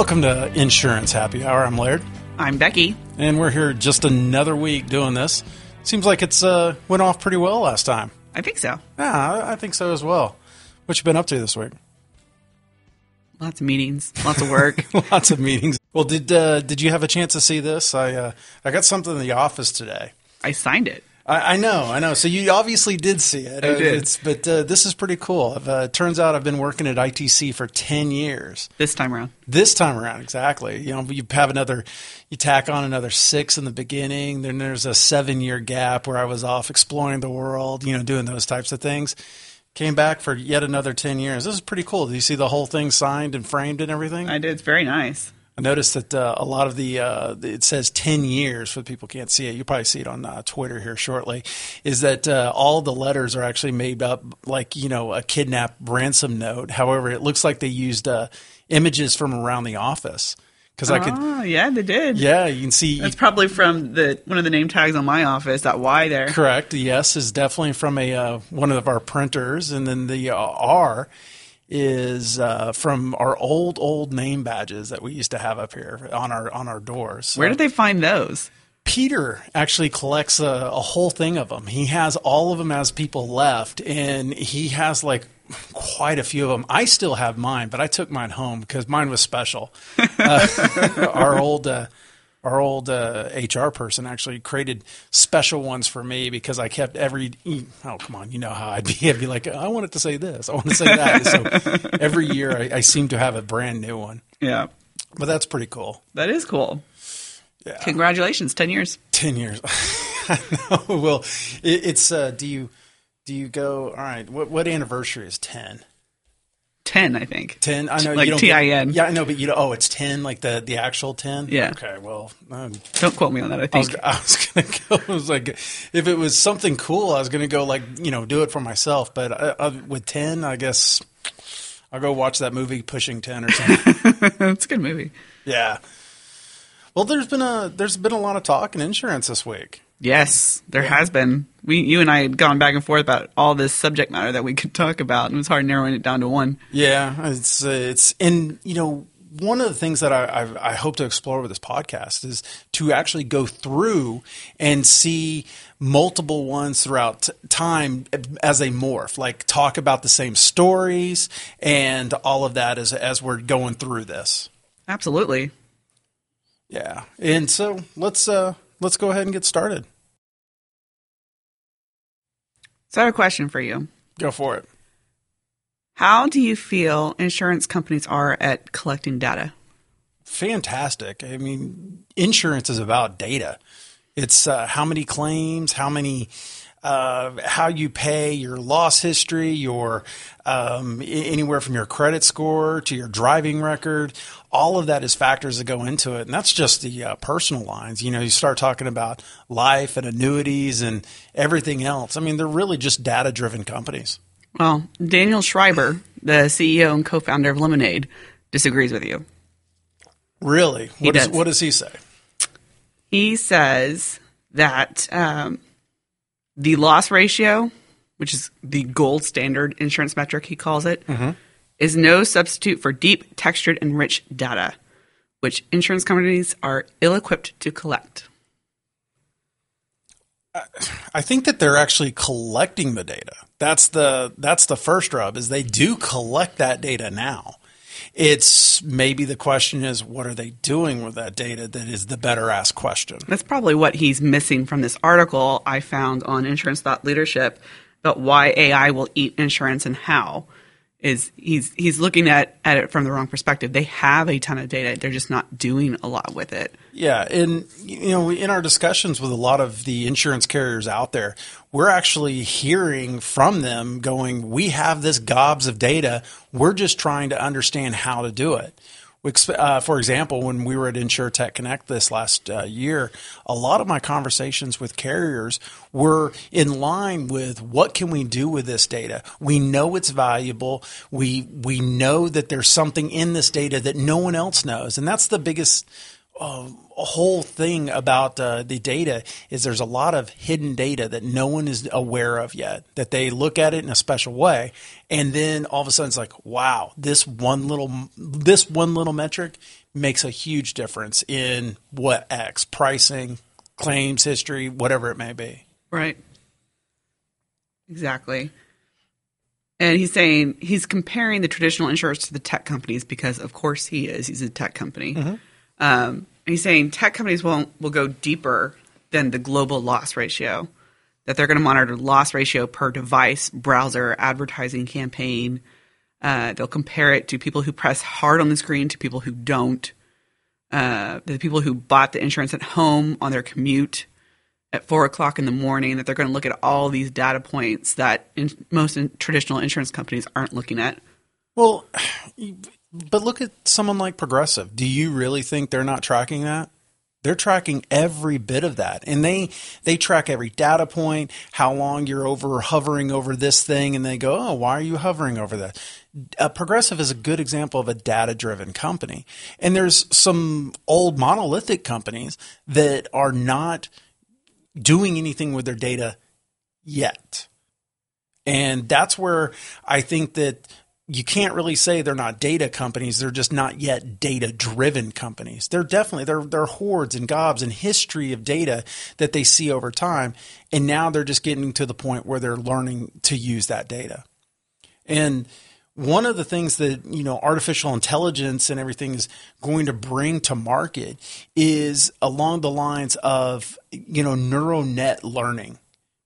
Welcome to Insurance Happy Hour. I'm Laird, I'm Becky. and we're here just another week doing this. Seems like it's uh, went off pretty well last time. I think so. Yeah, I- think so as well. What you been up to this week? Lots of meetings, lots of work. Lots of meetings. Well, did uh, did you have a chance to see this? I uh, I got something in the office today. I signed it. I, I know, I know. So you obviously did see it. I Uh, did. It's, but uh, this is pretty cool. I've, uh, turns out I've been working at ITC for ten years. This time around. This time around, exactly. You know, you have another, you tack on another six in the beginning. Then there's a seven year gap where I was off exploring the world, you know, doing those types of things. Came back for yet another 10 years. This is pretty cool. Do you see the whole thing signed and framed and everything? I did. It's very nice. I noticed that uh, a lot of the uh, it says ten years for the people can't see it. You probably see it on uh, Twitter here shortly. Is that uh, all the letters are actually made up like you know a kidnap ransom note? However, it looks like they used uh, images from around the office because I could. Oh, yeah, they did. Yeah, you can see. That's probably from the one of the name tags on my office. That Y there. Correct. The S is definitely from a uh, one of our printers, and then the uh, R is uh, from our old old name badges that we used to have up here on our on our doors. So- Where did they find those? Peter actually collects a, a whole thing of them. He has all of them as people left, and he has like quite a few of them. I still have mine, but I took mine home because mine was special. Uh, our old. Uh, our old uh, HR person actually created special ones for me because I kept every. Oh, come on, you know how I'd be. I'd be like, I wanted to say this, I want to say that. so every year, I, I seem to have a brand new one. Yeah, But that's pretty cool. that is cool. Yeah. Congratulations, ten years. Ten years. I know. Well, it, it's. Uh, do you do you go? All right. What what anniversary is ten? Ten, I think. Ten. I know. Like you don't get- TIN. yeah, I know, but you know. Oh, it's ten. Like the the actual ten. Yeah. Okay. Well, um, Don't quote me on that. I I was think. I was gonna go. I was like, if it was something cool, I was gonna go like you know do it for myself. But uh, uh, with ten, I guess I'll go watch that movie Pushing Tin or something. it's a good movie. yeah. Well, there's been a there's been a lot of talk in insurance this week. Yes, there has been. We, you and I had gone back and forth about all this subject matter that we could talk about, and it was hard narrowing it down to one. Yeah, it's uh, it's and you know one of the things that I, I I hope to explore with this podcast is to actually go through and see multiple ones throughout t- time as a morph, like talk about the same stories and all of that as as we're going through this. Absolutely. Yeah, and so let's uh let's go ahead and get started. So I have a question for you. Go for it. How do you feel insurance companies are at collecting data? fantastic. I mean, insurance is about data. It's uh, how many claims, how many, uh, how you pay, your loss history, your um, anywhere from your credit score to your driving record. All of that is factors that go into it, and that's just the uh, personal lines. You know, you start talking about life and annuities and everything else. I mean, they're really just data-driven companies. Well, Daniel Schreiber, the CEO and co-founder of Lemonade, disagrees with you. Really, what does does. what does he say? He says that um, the loss ratio, which is the gold standard insurance metric, he calls it, mm-hmm. is no substitute for deep, textured, and rich data, which insurance companies are ill-equipped to collect. I think that they're actually collecting the data. That's the that's the first rub is they do collect that data now. It's maybe the question is what are they doing with that data that is the better asked question. That's probably what he's missing from this article I found on Insurance Thought Leadership about why AI will eat insurance and how. Is he's he's looking at, at it from the wrong perspective. They have a ton of data. They're just not doing a lot with it. Yeah, and you know, in our discussions with a lot of the insurance carriers out there, we're actually hearing from them going, "We have this gobs of data. We're just trying to understand how to do it." Uh, for example, when we were at InsureTech Connect this last uh, year, a lot of my conversations with carriers were in line with what can we do with this data. We know it's valuable. We we know that there's something in this data that no one else knows, and that's the biggest uh, whole thing about uh, the data is there's a lot of hidden data that no one is aware of yet. That they look at it in a special way, and then all of a sudden it's like, wow, this one little this one little metric makes a huge difference in what X pricing, claims history, whatever it may be. Right. Exactly. And he's saying he's comparing the traditional insurers to the tech companies because, of course, he is. He's a tech company. Mm-hmm. Um, he's saying tech companies won't will go deeper than the global loss ratio. That they're going to monitor loss ratio per device, browser, advertising campaign. Uh, they'll compare it to people who press hard on the screen to people who don't. Uh, the people who bought the insurance at home on their commute at four o'clock in the morning. That they're going to look at all these data points that in, most in traditional insurance companies aren't looking at. Well, but look at someone like Progressive. Do you really think they're not tracking that? They're tracking every bit of that, and they they track every data point, how long you're over hovering over this thing, and they go, "Oh, why are you hovering over that?" Uh, Progressive is a good example of a data driven company, and there's some old monolithic companies that are not doing anything with their data yet, and that's where I think that you can't really say they're not data companies. They're just not yet data driven companies. They're definitely they're they're hordes and gobs and history of data that they see over time, and now they're just getting to the point where they're learning to use that data. And one of the things that you know artificial intelligence and everything is going to bring to market is along the lines of you know neural net learning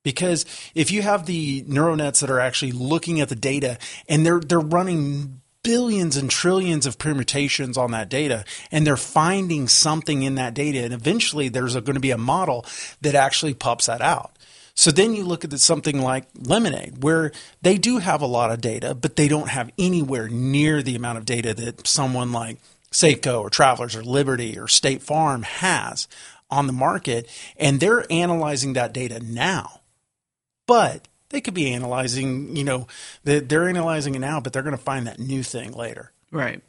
because if you have the neural nets that are actually looking at the data and they're they're running billions and trillions of permutations on that data and they're finding something in that data and eventually there's going to be a model that actually pops that out. So then you look at something like Lemonade, where they do have a lot of data, but they don't have anywhere near the amount of data that someone like Safeco or Travelers or Liberty or State Farm has on the market. And they're analyzing that data now but they could be analyzing, you know, they're analyzing it now, but they're going to find that new thing later. Right.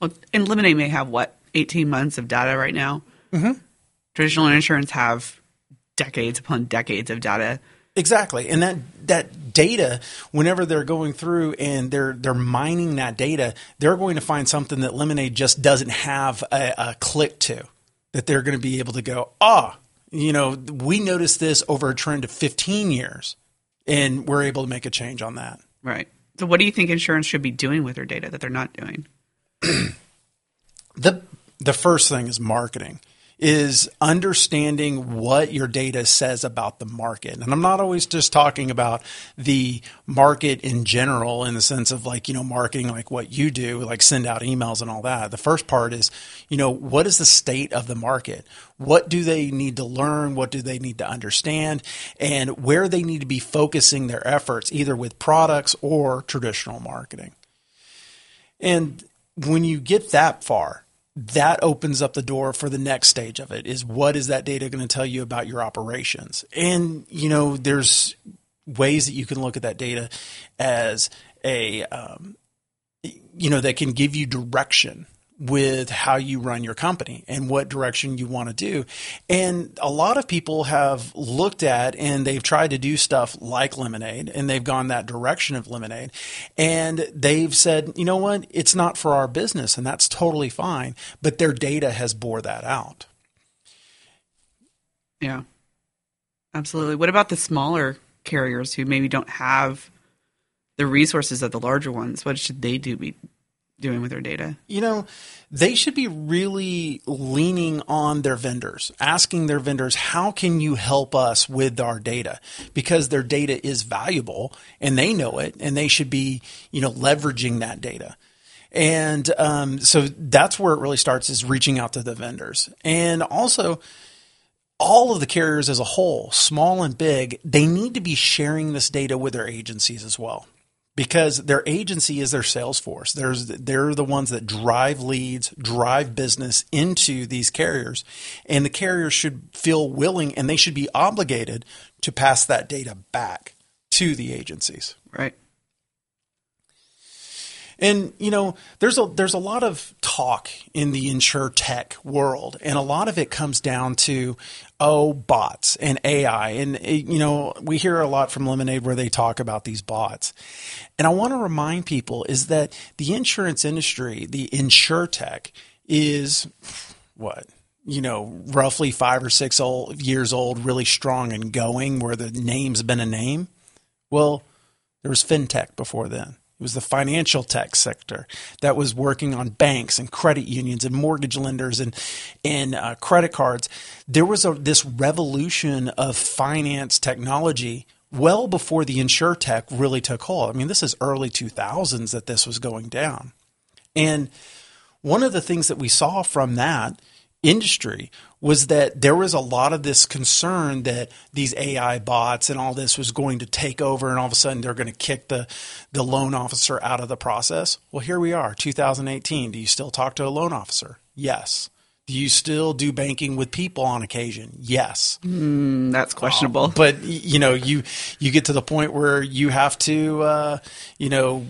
Well, and Lemonade may have what, 18 months of data right now? Mm-hmm. Traditional insurance have decades upon decades of data. Exactly, and that that data, whenever they're going through and they're they're mining that data, they're going to find something that Lemonade just doesn't have a, a click to. That they're going to be able to go, ah, you know, we noticed this over a trend of 15 years, and we're able to make a change on that. Right. So, what do you think insurance should be doing with their data that they're not doing? the The first thing is marketing is understanding what your data says about the market. And I'm not always just talking about the market in general in the sense of like, you know, marketing like what you do, like send out emails and all that. The first part is, you know, what is the state of the market? What do they need to learn? What do they need to understand? And where they need to be focusing their efforts, either with products or traditional marketing. And when you get that far, that opens up the door for the next stage of it is what is that data going to tell you about your operations? And you know there's ways that you can look at that data as a um, you know that can give you direction with how you run your company and what direction you want to do. And a lot of people have looked at and they've tried to do stuff like Lemonade and they've gone that direction of Lemonade and they've said, you know what, it's not for our business and that's totally fine. But their data has bore that out. Yeah, absolutely. What about the smaller carriers who maybe don't have the resources of the larger ones? What should they do? Doing with their data? You know, they should be really leaning on their vendors, asking their vendors, how can you help us with our data? Because their data is valuable and they know it and they should be, you know, leveraging that data. And um, so that's where it really starts is reaching out to the vendors. And also, all of the carriers as a whole, small and big, they need to be sharing this data with their agencies as well because their agency is their sales force. There's, they're the ones that drive leads, drive business into these carriers. And the carriers should feel willing and they should be obligated to pass that data back to the agencies. Right. And you know, there's a there's a lot of talk in the insure tech world, and a lot of it comes down to oh bots and AI. And eh, you know, we hear a lot from Lemonade where they talk about these bots. And I want to remind people is that the insurance industry, the insure tech, is what you know, roughly five or six old, years old, really strong and going, where the name's been a name. Well, there was fintech before then. It was the financial tech sector that was working on banks and credit unions and mortgage lenders and and uh, credit cards. There was a, this revolution of finance technology well before the insure tech really took hold. I mean, this is early 2000s that this was going down. And one of the things that we saw from that industry was that there was a lot of this concern that these AI bots and all this was going to take over and all of a sudden they're going to kick the, the loan officer out of the process. Well, here we are, 2018. Do you still talk to a loan officer? Yes. Do you still do banking with people on occasion? Yes. Mm, that's questionable. Uh, but you know, you you get to the point where you have to, uh, you know,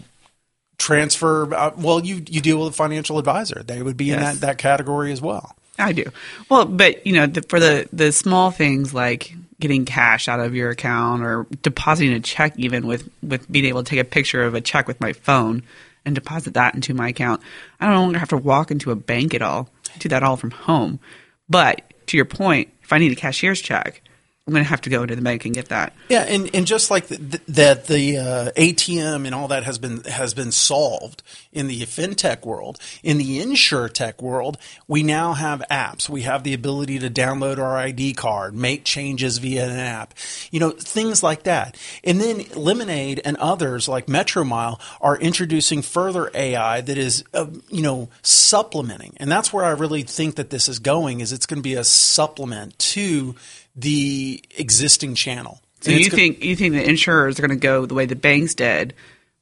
transfer. Uh, well, you you deal with a financial advisor. They would be yes. in that that category as well. I do. Well, but you know, the, for the the small things like getting cash out of your account or depositing a check, even with with being able to take a picture of a check with my phone and deposit that into my account, I longer have to walk into a bank at all. Do that all from home. But to your point, if I need a cashier's check, I'm going to have to go to the bank and get that. Yeah, and, and just like the, that, the uh, ATM and all that has been has been solved in the fintech world. In the insure tech world, we now have apps. We have the ability to download our ID card, make changes via an app, you know, things like that. And then Lemonade and others like Metromile are introducing further AI that is, uh, you know, supplementing. And that's where I really think that this is going. Is it's going to be a supplement to the existing channel. So you think you think the insurers are going to go the way the banks did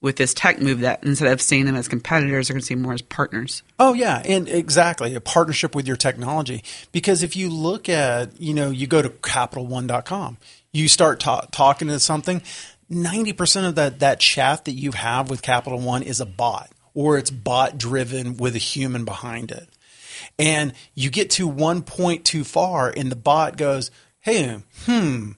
with this tech move that instead of seeing them as competitors, they're going to see more as partners. Oh yeah, and exactly a partnership with your technology. Because if you look at you know you go to CapitalOne.com, you start ta- talking to something. Ninety percent of that that chat that you have with Capital One is a bot, or it's bot driven with a human behind it. And you get to one point too far, and the bot goes, hey, hmm,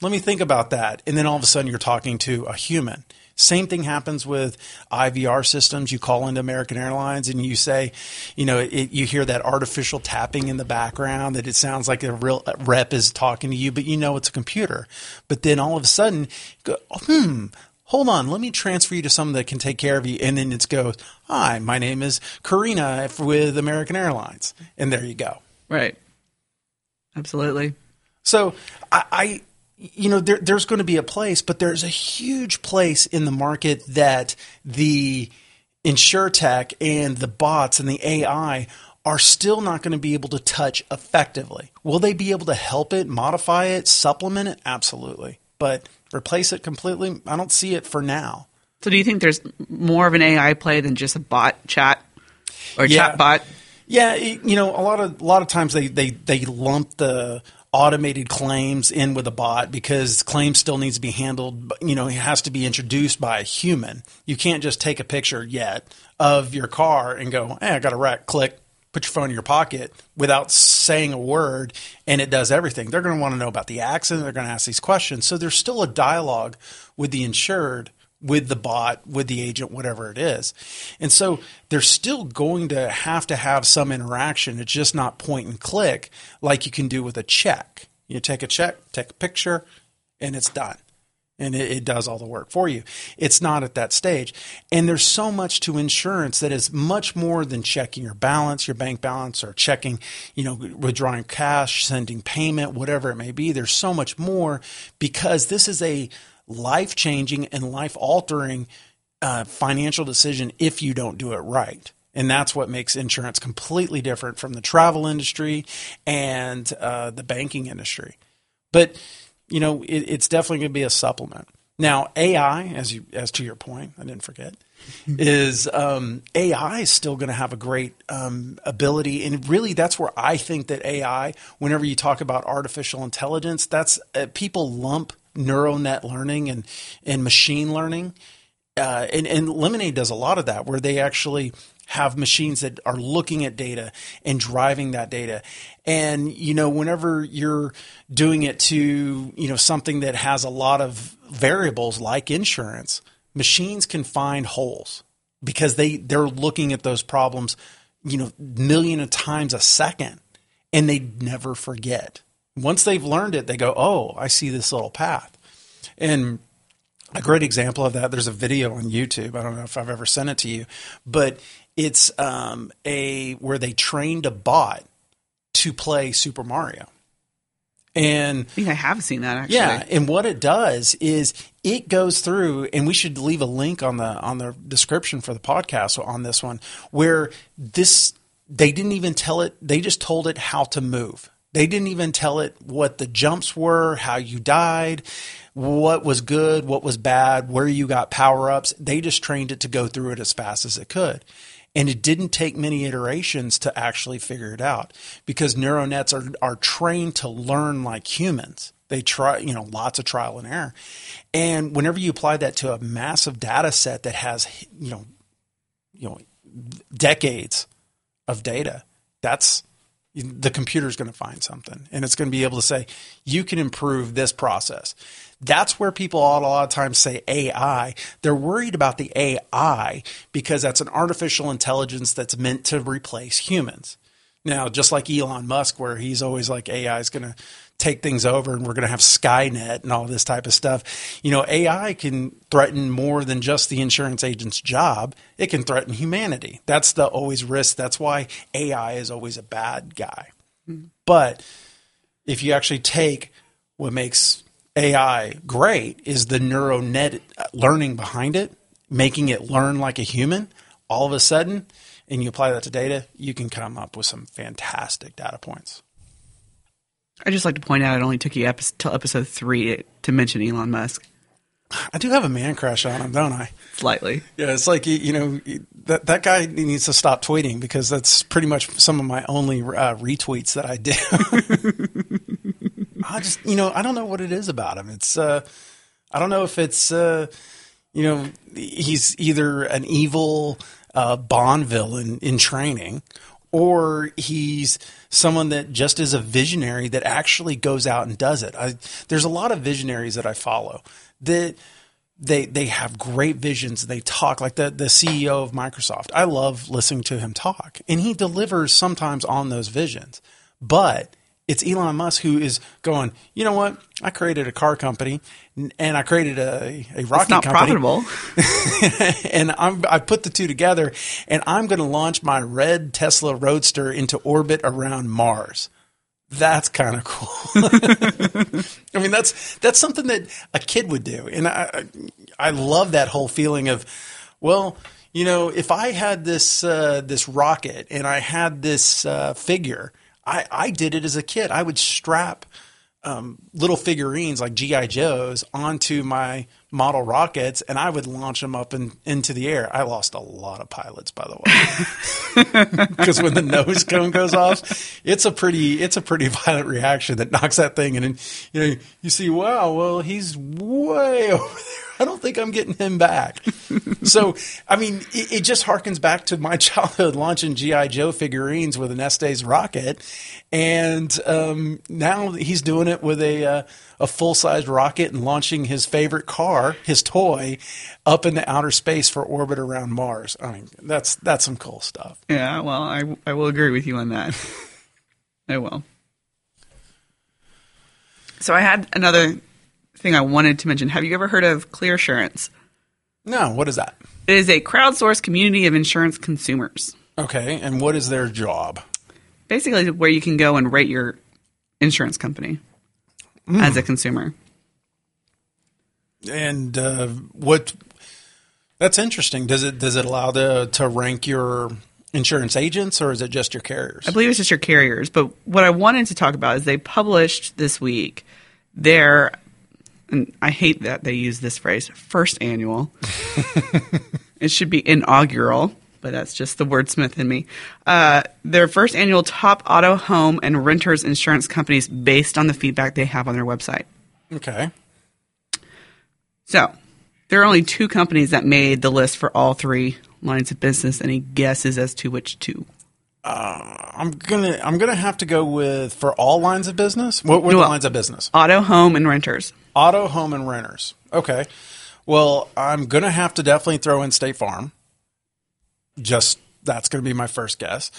let me think about that. And then all of a sudden you're talking to a human. Same thing happens with IVR systems. You call into American Airlines and you say, you know, it, you hear that artificial tapping in the background that it sounds like a real rep is talking to you, but you know it's a computer. But then all of a sudden, go, hmm, hold on, let me transfer you to someone that can take care of you. And then it goes, hi, my name is Karina with American Airlines. And there you go. Right. Absolutely. So I, I you know, there, there's going to be a place, but there's a huge place in the market that the tech and the bots and the AI are still not going to be able to touch effectively. Will they be able to help it, modify it, supplement it? Absolutely. But replace it completely, I don't see it for now. So do you think there's more of an AI play than just a bot chat or yeah. chat bot? Yeah, you know, a lot of a lot of times they they they lump the automated claims in with a bot because claims still needs to be handled you know it has to be introduced by a human. You can't just take a picture yet of your car and go hey i got a wreck click put your phone in your pocket without saying a word and it does everything. They're going to want to know about the accident. They're going to ask these questions. So there's still a dialogue with the insured with the bot, with the agent, whatever it is. And so they're still going to have to have some interaction. It's just not point and click like you can do with a check. You take a check, take a picture, and it's done. And it, it, does all the work for you. It's not at that stage. And there's so much to insurance that is much more than checking your balance, your bank balance, or checking, you know, withdrawing cash, sending payment, whatever it may be. There's so much more because this is a life changing and life altering uh, financial decision if you don't do it right. And that's what makes insurance completely different from the travel industry and uh, the banking industry. But, you know, it, it's definitely going to be a supplement. Now, AI, as you as to your point, I didn't forget, is um, AI is still going to have a great um, ability, and really, that's where I think that AI. Whenever you talk about artificial intelligence, that's uh, people lump neural net learning and, and machine learning. uh, and, and Lemonade does a lot of that, where they actually have machines that are looking at data and driving that data. And, you know, whenever you're doing it to, you know, something that has a lot of variables like insurance, machines can find holes because they, they're looking at those problems, you know, million of times a second and they never forget. Once they've learned it, they go, oh, I see this little path. And a great example of that, there's a video on YouTube. I don't know if I've ever sent it to you, but it's um, a where they trained a bot to play Super Mario. And I think I have seen that actually. yeah, and what it does is it goes through, and we should leave a link on the on the description for the podcast on this one, where this they didn't even tell it; they just told it how to move. They didn't even tell it what the jumps were, how you died, what was good, what was bad, where you got power ups. They just trained it to go through it as fast as it could. And it didn't take many iterations to actually figure it out because neural nets are, are trained to learn like humans. They try, you know, lots of trial and error. And whenever you apply that to a massive data set that has, you know, you know, decades of data, that's the computer is going to find something and it's going to be able to say, you can improve this process. That's where people a lot of times say AI. They're worried about the AI because that's an artificial intelligence that's meant to replace humans. Now, just like Elon Musk, where he's always like AI is going to take things over and we're going to have Skynet and all this type of stuff. You know, AI can threaten more than just the insurance agent's job. It can threaten humanity. That's the always risk. That's why AI is always a bad guy. Mm-hmm. But if you actually take what makes AI great is the neural net learning behind it, making it learn like a human. All of a sudden, and you apply that to data, you can come up with some fantastic data points. I just like to point out it only took you till episode three to mention Elon Musk. I do have a man crush on him, don't I? Slightly. Yeah, it's like you know that that guy needs to stop tweeting because that's pretty much some of my only uh, retweets that I do. I just you know I don't know what it is about him. It's uh, I don't know if it's uh, you know he's either an evil uh, Bond villain in training or he's someone that just is a visionary that actually goes out and does it. I, there's a lot of visionaries that I follow that they they have great visions. They talk like the the CEO of Microsoft. I love listening to him talk, and he delivers sometimes on those visions. But it's Elon Musk who is going. You know what? I created a car company, and I created a a rocket it's not company. profitable. and I'm I put the two together, and I'm going to launch my red Tesla Roadster into orbit around Mars. That's kind of cool. I mean, that's that's something that a kid would do, and I I love that whole feeling of, well, you know, if I had this uh, this rocket and I had this uh, figure I, I did it as a kid. I would strap um, little figurines like GI Joes onto my model rockets, and I would launch them up in, into the air. I lost a lot of pilots, by the way, because when the nose cone goes off, it's a pretty it's a pretty violent reaction that knocks that thing, and you know you see, wow, well he's way over there. I don't think I'm getting him back. so, I mean, it, it, just harkens back to my childhood launching GI Joe figurines with an Estes rocket, and um, now he's doing it with a uh, a full sized rocket and launching his favorite car, his toy, up into outer space for orbit around Mars. I mean, that's that's some cool stuff. Yeah, well, I I will agree with you on that. I will. So I had another thing I wanted to mention. Have you ever heard of Clearsurance? No, what is that? It is a crowdsourced community of insurance consumers. Okay, and what is their job? Basically, where you can go and rate your insurance company mm. as a consumer. And uh, what? That's interesting. Does it does it allow the to rank your insurance agents, or is it just your carriers? I believe it's just your carriers. But what I wanted to talk about is they published this week their and I hate that they use this phrase, first annual. it should be inaugural, but that's just the wordsmith in me. Uh, their first annual top auto, home, and renters insurance companies based on the feedback they have on their website. Okay. So, There are only two companies that made the list for all three lines of business. Any guesses as to which two? I'm gonna I'm gonna have to go with for all lines of business. What were the lines of business? Auto, home, and renters. Auto, home, and renters. Okay. Well, I'm gonna have to definitely throw in State Farm. Just that's gonna be my first guess.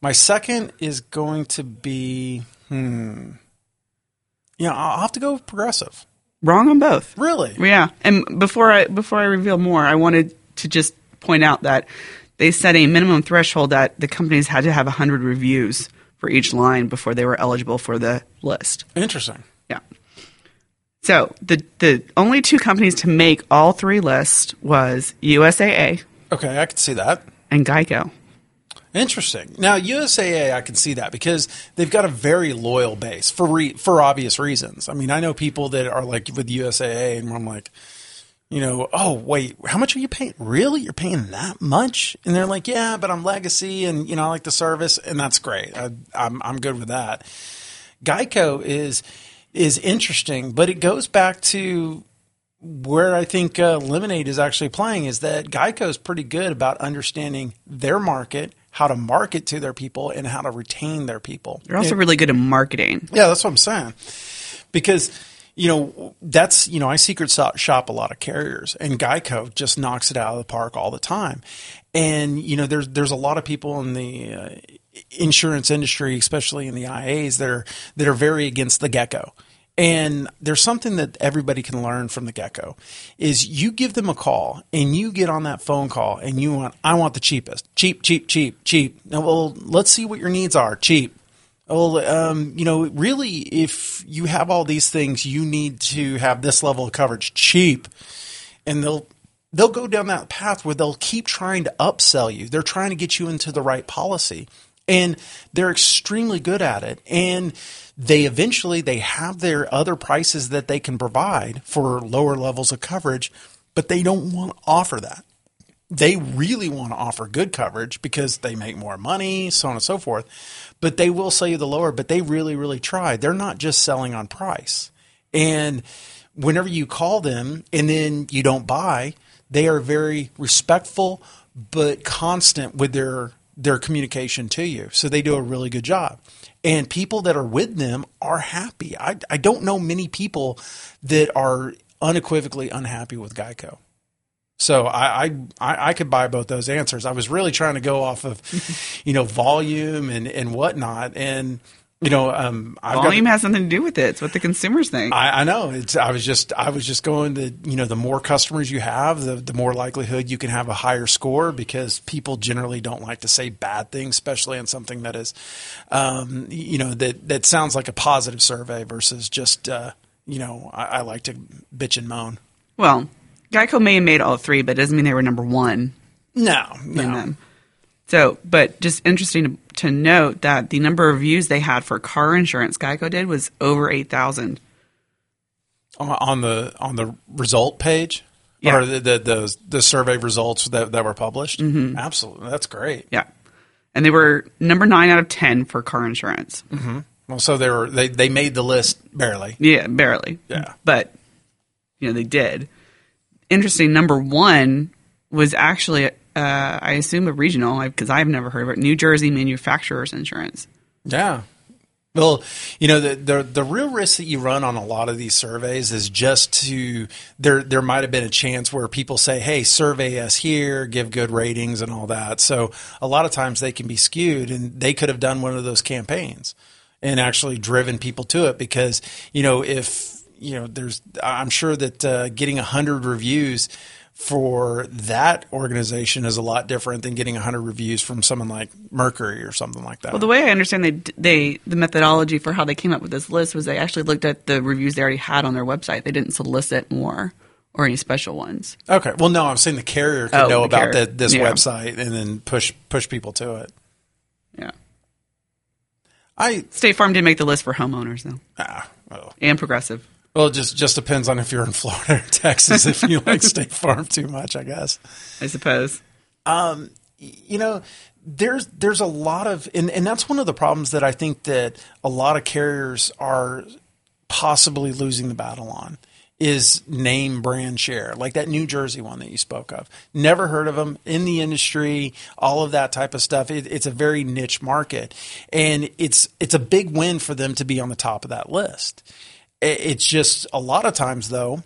My second is going to be hmm. Yeah, I'll have to go with Progressive. Wrong on both. Really? Yeah, and before I before I reveal more, I wanted to just point out that they set a minimum threshold that the companies had to have 100 reviews for each line before they were eligible for the list. Interesting. Yeah. So the the only two companies to make all three lists was USAA Okay, I can see that. and Geico. Interesting. Now USAA, I can see that because they've got a very loyal base for re- for obvious reasons. I mean, I know people that are like with USAA, and I'm like, you know, oh wait, how much are you paying? Really, you're paying that much? And they're like, yeah, but I'm legacy, and you know, I like the service, and that's great. I, I'm I'm good with that. Geico is is interesting, but it goes back to where I think uh, Lemonade is actually playing is that Geico is pretty good about understanding their market, how to market to their people, and how to retain their people. They're also really good at marketing. Yeah, that's what I'm saying. Because you know that's you know I secret shop a lot of carriers, and Geico just knocks it out of the park all the time. And you know there's there's a lot of people in the uh, insurance industry, especially in the IAs, that are that are very against the gecko. And there's something that everybody can learn from the gecko is you give them a call and you get on that phone call and you want I want the cheapest. Cheap, cheap, cheap, cheap. Now well let's see what your needs are. Cheap. Well, um, you know, really, if you have all these things, you need to have this level of coverage cheap, and they'll they'll go down that path where they'll keep trying to upsell you. They're trying to get you into the right policy, and they're extremely good at it. And they eventually they have their other prices that they can provide for lower levels of coverage, but they don't want to offer that they really want to offer good coverage because they make more money, so on and so forth. But they will sell you the lower, but they really, really try. They're not just selling on price. And whenever you call them and then you don't buy, they are very respectful but constant with their their communication to you. So they do a really good job. And people that are with them are happy. I, I don't know many people that are unequivocally unhappy with Geico. So I, I I could buy both those answers. I was really trying to go off of, you know, volume and and whatnot, and you know, um, Volume got, has something to do with it. It's what the consumers think. I, I know it's. I was just I was just going to you know the more customers you have, the the more likelihood you can have a higher score because people generally don't like to say bad things, especially on something that is, um, you know, that that sounds like a positive survey versus just uh, you know I, I like to bitch and moan. well, Geico may have made all three, but it doesn't mean they were number one. No, no. So, but just interesting to, note that the number of views they had for car insurance Geico did was over 8,000. on on the on the result page Yeah. or the, the the the survey results that that were published. Mm-hmm. Absolutely, that's great. Yeah. And they were number nine out of 10 for car insurance. Well, so they were they they made the list barely. Yeah, barely. Yeah. But, you know, they did. Interesting. Number one was actually, uh, I assume, a regional, because I've never heard of it New Jersey Manufacturers Insurance. Yeah. Well, you know the, the the real risk that you run on a lot of these surveys is just to there there might have been a chance where people say, "Hey, survey us here, give good ratings and all that." So a lot of times they can be skewed, and they could have done one of those campaigns and actually driven people to it because you know if you know there's I'm sure that uh, getting hundred reviews for that organization is a lot different than getting 100 reviews from someone like Mercury or something like that. Well, the way I understand they they the methodology for how they came up with this list was they actually looked at the reviews they already had on their website. They didn't solicit more or any special ones. Okay. Well, no, I'm saying the carrier could Oh, know about the, this Yeah. website and then push push people to it. Yeah. I State Farm didn't make the list for homeowners though, ah, oh. and progressive. Well, it just just depends on if you're in Florida or Texas. if you like State Farm too much, I guess. I suppose. Um, you know there's there's a lot of and, and that's one of the problems that I think that a lot of carriers are possibly losing the battle on is name brand share, like that New Jersey one that you spoke of. Never heard of them in the industry, all of that type of stuff. It, it's a very niche market, and it's it's a big win for them to be on the top of that list. It's just a lot of times though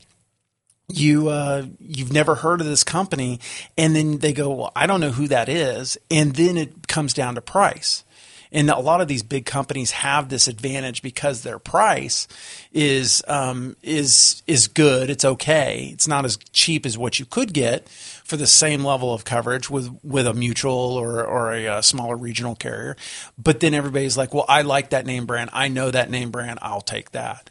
you uh, you've never heard of this company, and then they go, "Well, I don't know who that is," and then it comes down to price. And a lot of these big companies have this advantage because their price is um, is is good. It's okay. It's not as cheap as what you could get for the same level of coverage with with a mutual or or a, a uh, smaller regional carrier. But then everybody's like, "Well, I like that name brand. I know that name brand. I'll take that."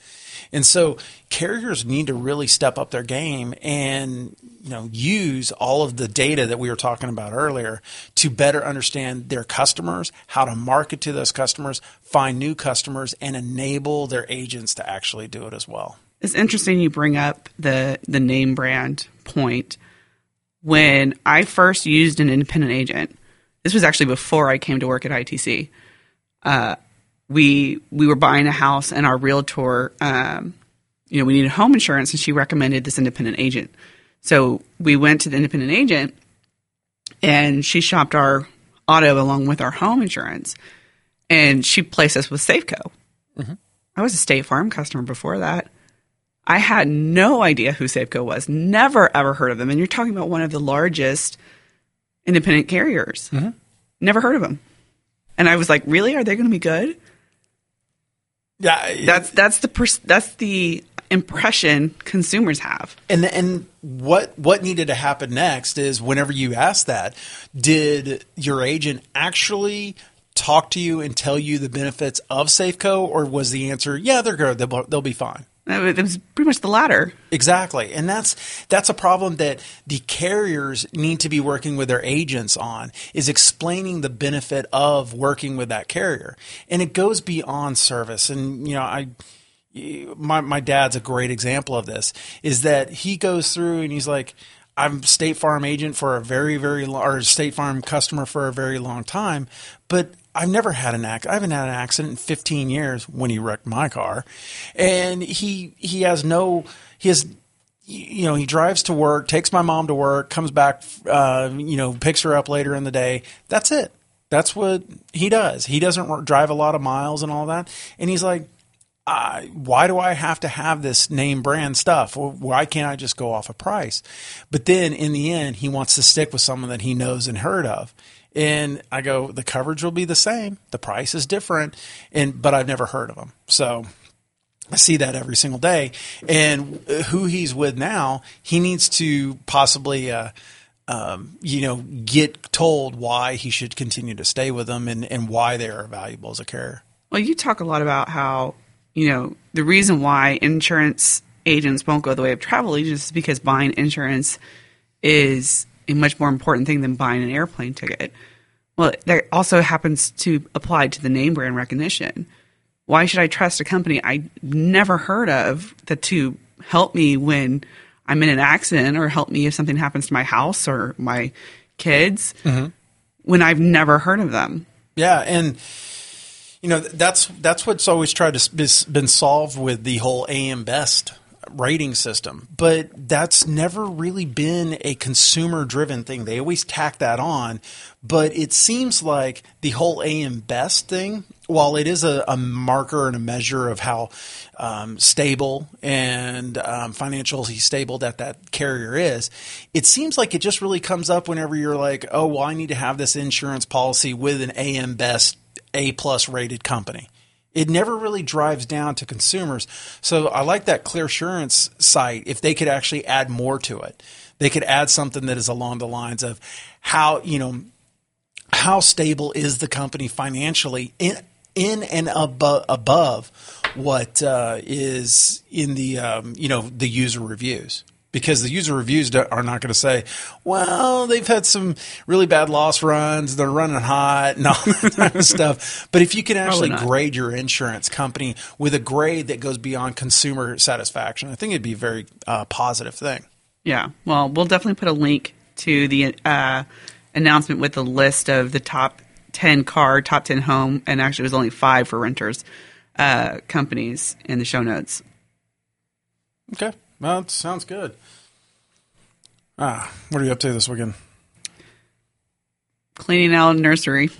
And so carriers need to really step up their game and you know use all of the data that we were talking about earlier to better understand their customers, how to market to those customers, find new customers and enable their agents to actually do it as well. It's interesting you bring up the the name brand point. When I first used an independent agent, this was actually before I came to work at ITC. Uh, we we were buying a house and our realtor um, you know we needed home insurance and she recommended this independent agent. So we went to the independent agent and she shopped our auto along with our home insurance and she placed us with safeco. Mm-hmm. i was a state farm customer before that. I had no idea who safeco was. Never ever heard of them. And you're talking about one of the largest independent carriers. Mm-hmm. never heard of them. And i was like really? Are they going to be good yeah, that's that's the pers- that's the impression consumers have. And and what what needed to happen next is whenever you ask that, did your agent actually talk to you and tell you the benefits of Safeco, or was the answer, yeah, they're good, they'll, they'll be fine? Uh, it was pretty much the latter. Exactly. And that's that's a problem that the carriers need to be working with their agents on is explaining the benefit of working with that carrier. And it goes beyond service. And you know, I my my dad's a great example of this is that he goes through and he's like I'm State Farm agent for a very, very long, or State Farm customer for a very long time, but I've never had an accident. I haven't had an accident in 15 years when he wrecked my car, and he he has no he has you know he drives to work, takes my mom to work, comes back, uh, you know, picks her up later in the day. That's it. That's what he does. He doesn't drive a lot of miles and all that, and he's like I, why do I have to have this name brand stuff? Why can't I just go off a price? But then in the end, he wants to stick with someone that he knows and heard of. And I go, the coverage will be the same. The price is different. And, but I've never heard of them. So I see that every single day. And who he's with now, he needs to possibly, uh, um, you know, get told why he should continue to stay with them and, and why they are valuable as a carrier. Well, you talk a lot about how you know, the reason why insurance agents won't go the way of travel agents is because buying insurance is a much more important thing than buying an airplane ticket. Well, that also happens to apply to the name brand recognition. Why should I trust a company I never heard of that to help me when I'm in an accident or help me if something happens to my house or my kids mm-hmm. when I've never heard of them? Yeah, and you know that's that's what's always tried to be, been solved with the whole AM Best rating system, but that's never really been a consumer driven thing. They always tack that on, but it seems like the whole AM Best thing, while it is a, a marker and a measure of how um, stable and um, financially stable that that carrier is, it seems like it just really comes up whenever you're like, oh, well, I need to have this insurance policy with an AM Best a plus rated company. It never really drives down to consumers. So I like that Clearsurance site if they could actually add more to it. They could add something that is along the lines of how, you know, how stable is the company financially in in and above, above what uh, is in the um, you know the user reviews because the user reviews are not going to say, well, they've had some really bad loss runs, they're running hot, and all that kind of stuff. But if you can actually grade your insurance company with a grade that goes beyond consumer satisfaction, I think it'd be a very uh, positive thing. Yeah. Well, we'll definitely put a link to the uh, announcement with the list of the top 10 car, top 10 home, and actually it was only five for renters uh, companies in the show notes. Okay. Well, that sounds good. Ah, what are you up to this weekend? Cleaning out a nursery.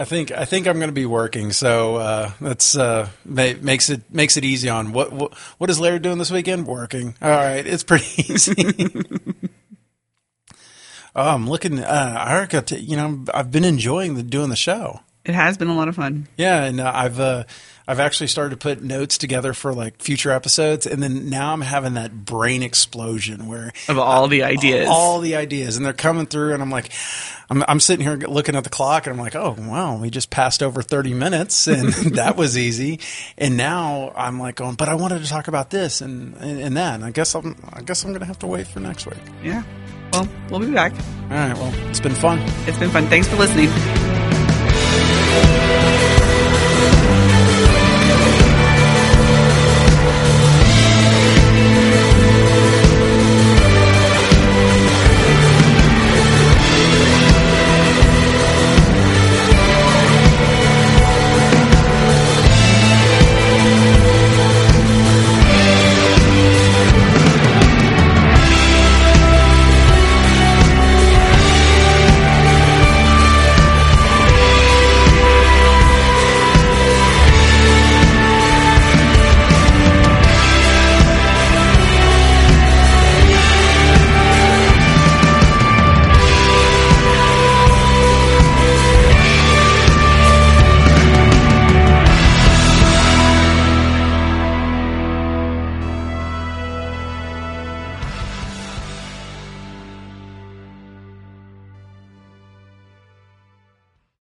I think I think I'm going to be working, so uh, that's uh, ma- makes it makes it easy. On what, what what is Larry doing this weekend? Working. All right, it's pretty easy. oh, I'm looking. Uh, Erica, t- you know, I've been enjoying the, doing the show. It has been a lot of fun. Yeah, and uh, I've uh, I've actually started to put notes together for like future episodes, and then now I'm having that brain explosion where Of all the ideas. all the ideas, and they're coming through, and I'm like, I'm, I'm sitting here looking at the clock, and I'm like, oh wow, we just passed over 30 minutes, and that was easy. And now I'm like, going, but I wanted to talk about this and and, and that. And I guess I'm I guess I'm gonna have to wait for next week. Yeah. Well, we'll be back. All right, well, it's been fun. It's been fun. Thanks for listening.